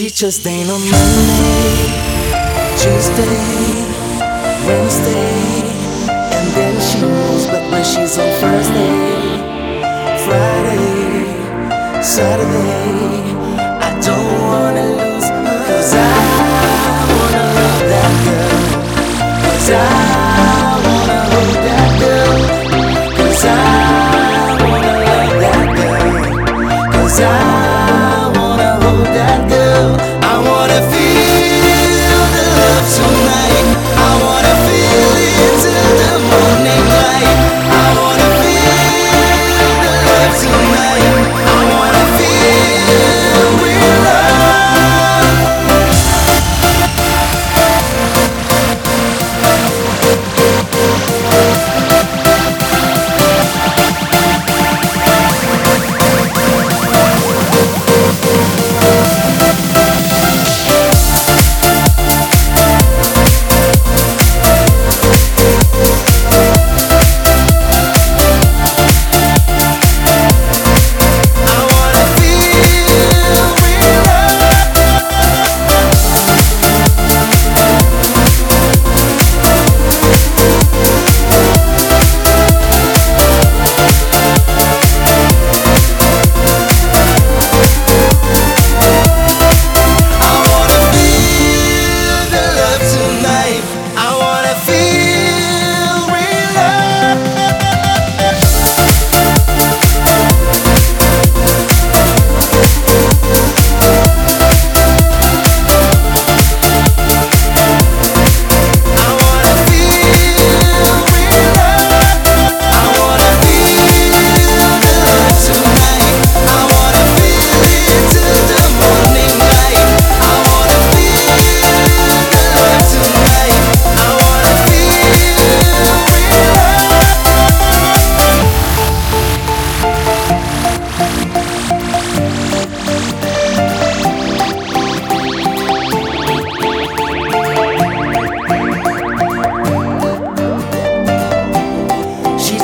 She just ain't on Monday, Tuesday, Wednesday, and then she moves back when she's on Thursday, Friday, Saturday. I don't wanna lose her, cause I wanna love that girl. Cause I wanna hold that girl. Cause I wanna love that girl. Cause I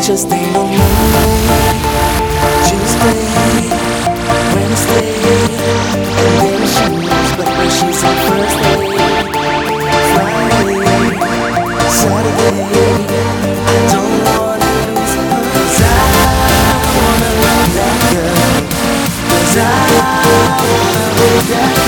Ain't on Monday, Tuesday, Wednesday, and then she moves back when she's on Thursday, Friday, Saturday. I don't wanna lose I wanna love that I wanna hold that girl.